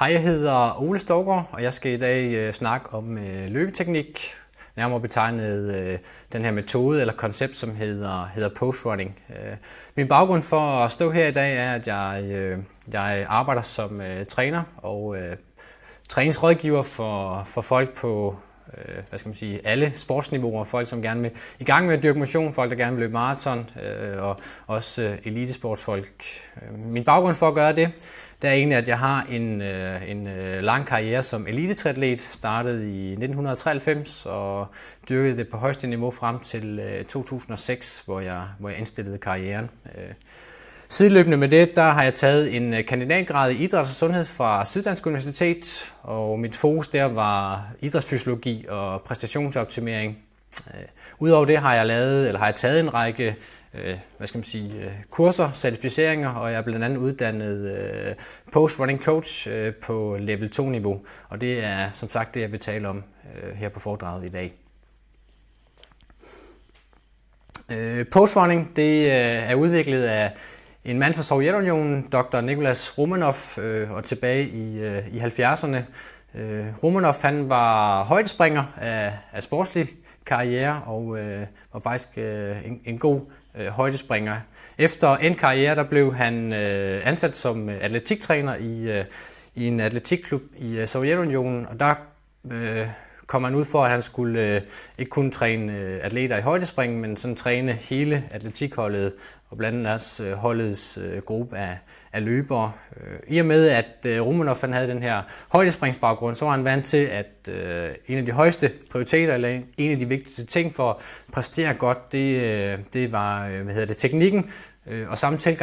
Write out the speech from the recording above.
Hej, jeg hedder Ole Storgård, og jeg skal i dag øh, snakke om øh, løbeteknik, nærmere betegnet øh, den her metode eller koncept, som hedder, hedder postrunning. Øh, min baggrund for at stå her i dag er, at jeg, øh, jeg arbejder som øh, træner og øh, træningsrådgiver for, for folk på øh, hvad skal man sige, alle sportsniveauer. Folk, som gerne vil i gang med at dyrke motion, folk, der gerne vil løbe maraton, øh, og også øh, elitesportsfolk. Øh, min baggrund for at gøre det, det er egentlig, at jeg har en, øh, en øh, lang karriere som elitetriatlet. Startede i 1993 og dyrkede det på højeste niveau frem til øh, 2006, hvor jeg, hvor jeg indstillede karrieren. Øh, Sideløbende med det, der har jeg taget en øh, kandidatgrad i idræt og sundhed fra Syddansk Universitet, og mit fokus der var idrætsfysiologi og præstationsoptimering. Øh, udover det har jeg lavet, eller har jeg taget en række Øh, hvad skal man sige, øh, kurser, certificeringer, og jeg er blandt andet uddannet øh, post-running coach på level 2-niveau, og det er som sagt det, jeg vil tale om her på foredraget i dag. Post-running det er udviklet af en mand fra Sovjetunionen, dr. Nikolas Romanov, og tilbage i, i 70'erne. Øh, Romanov han var højdespringer af, af sportslig karriere og øh, var faktisk øh, en, en god øh, højdespringer. Efter en karriere der blev han øh, ansat som atletiktræner i, øh, i en atletikklub i øh, Sovjetunionen, og der øh, kom han ud for, at han skulle øh, ikke kun træne øh, atleter i højdespring, men sådan træne hele atletikholdet og blandt andet også øh, holdets øh, gruppe af, af løbere. Øh, I og med, at øh, Romanov han havde den her højdespringsbaggrund, så var han vant til, at øh, en af de højeste prioriteter, eller en af de vigtigste ting for at præstere godt, det, øh, det var øh, hvad hedder det, teknikken øh, og samme tilgang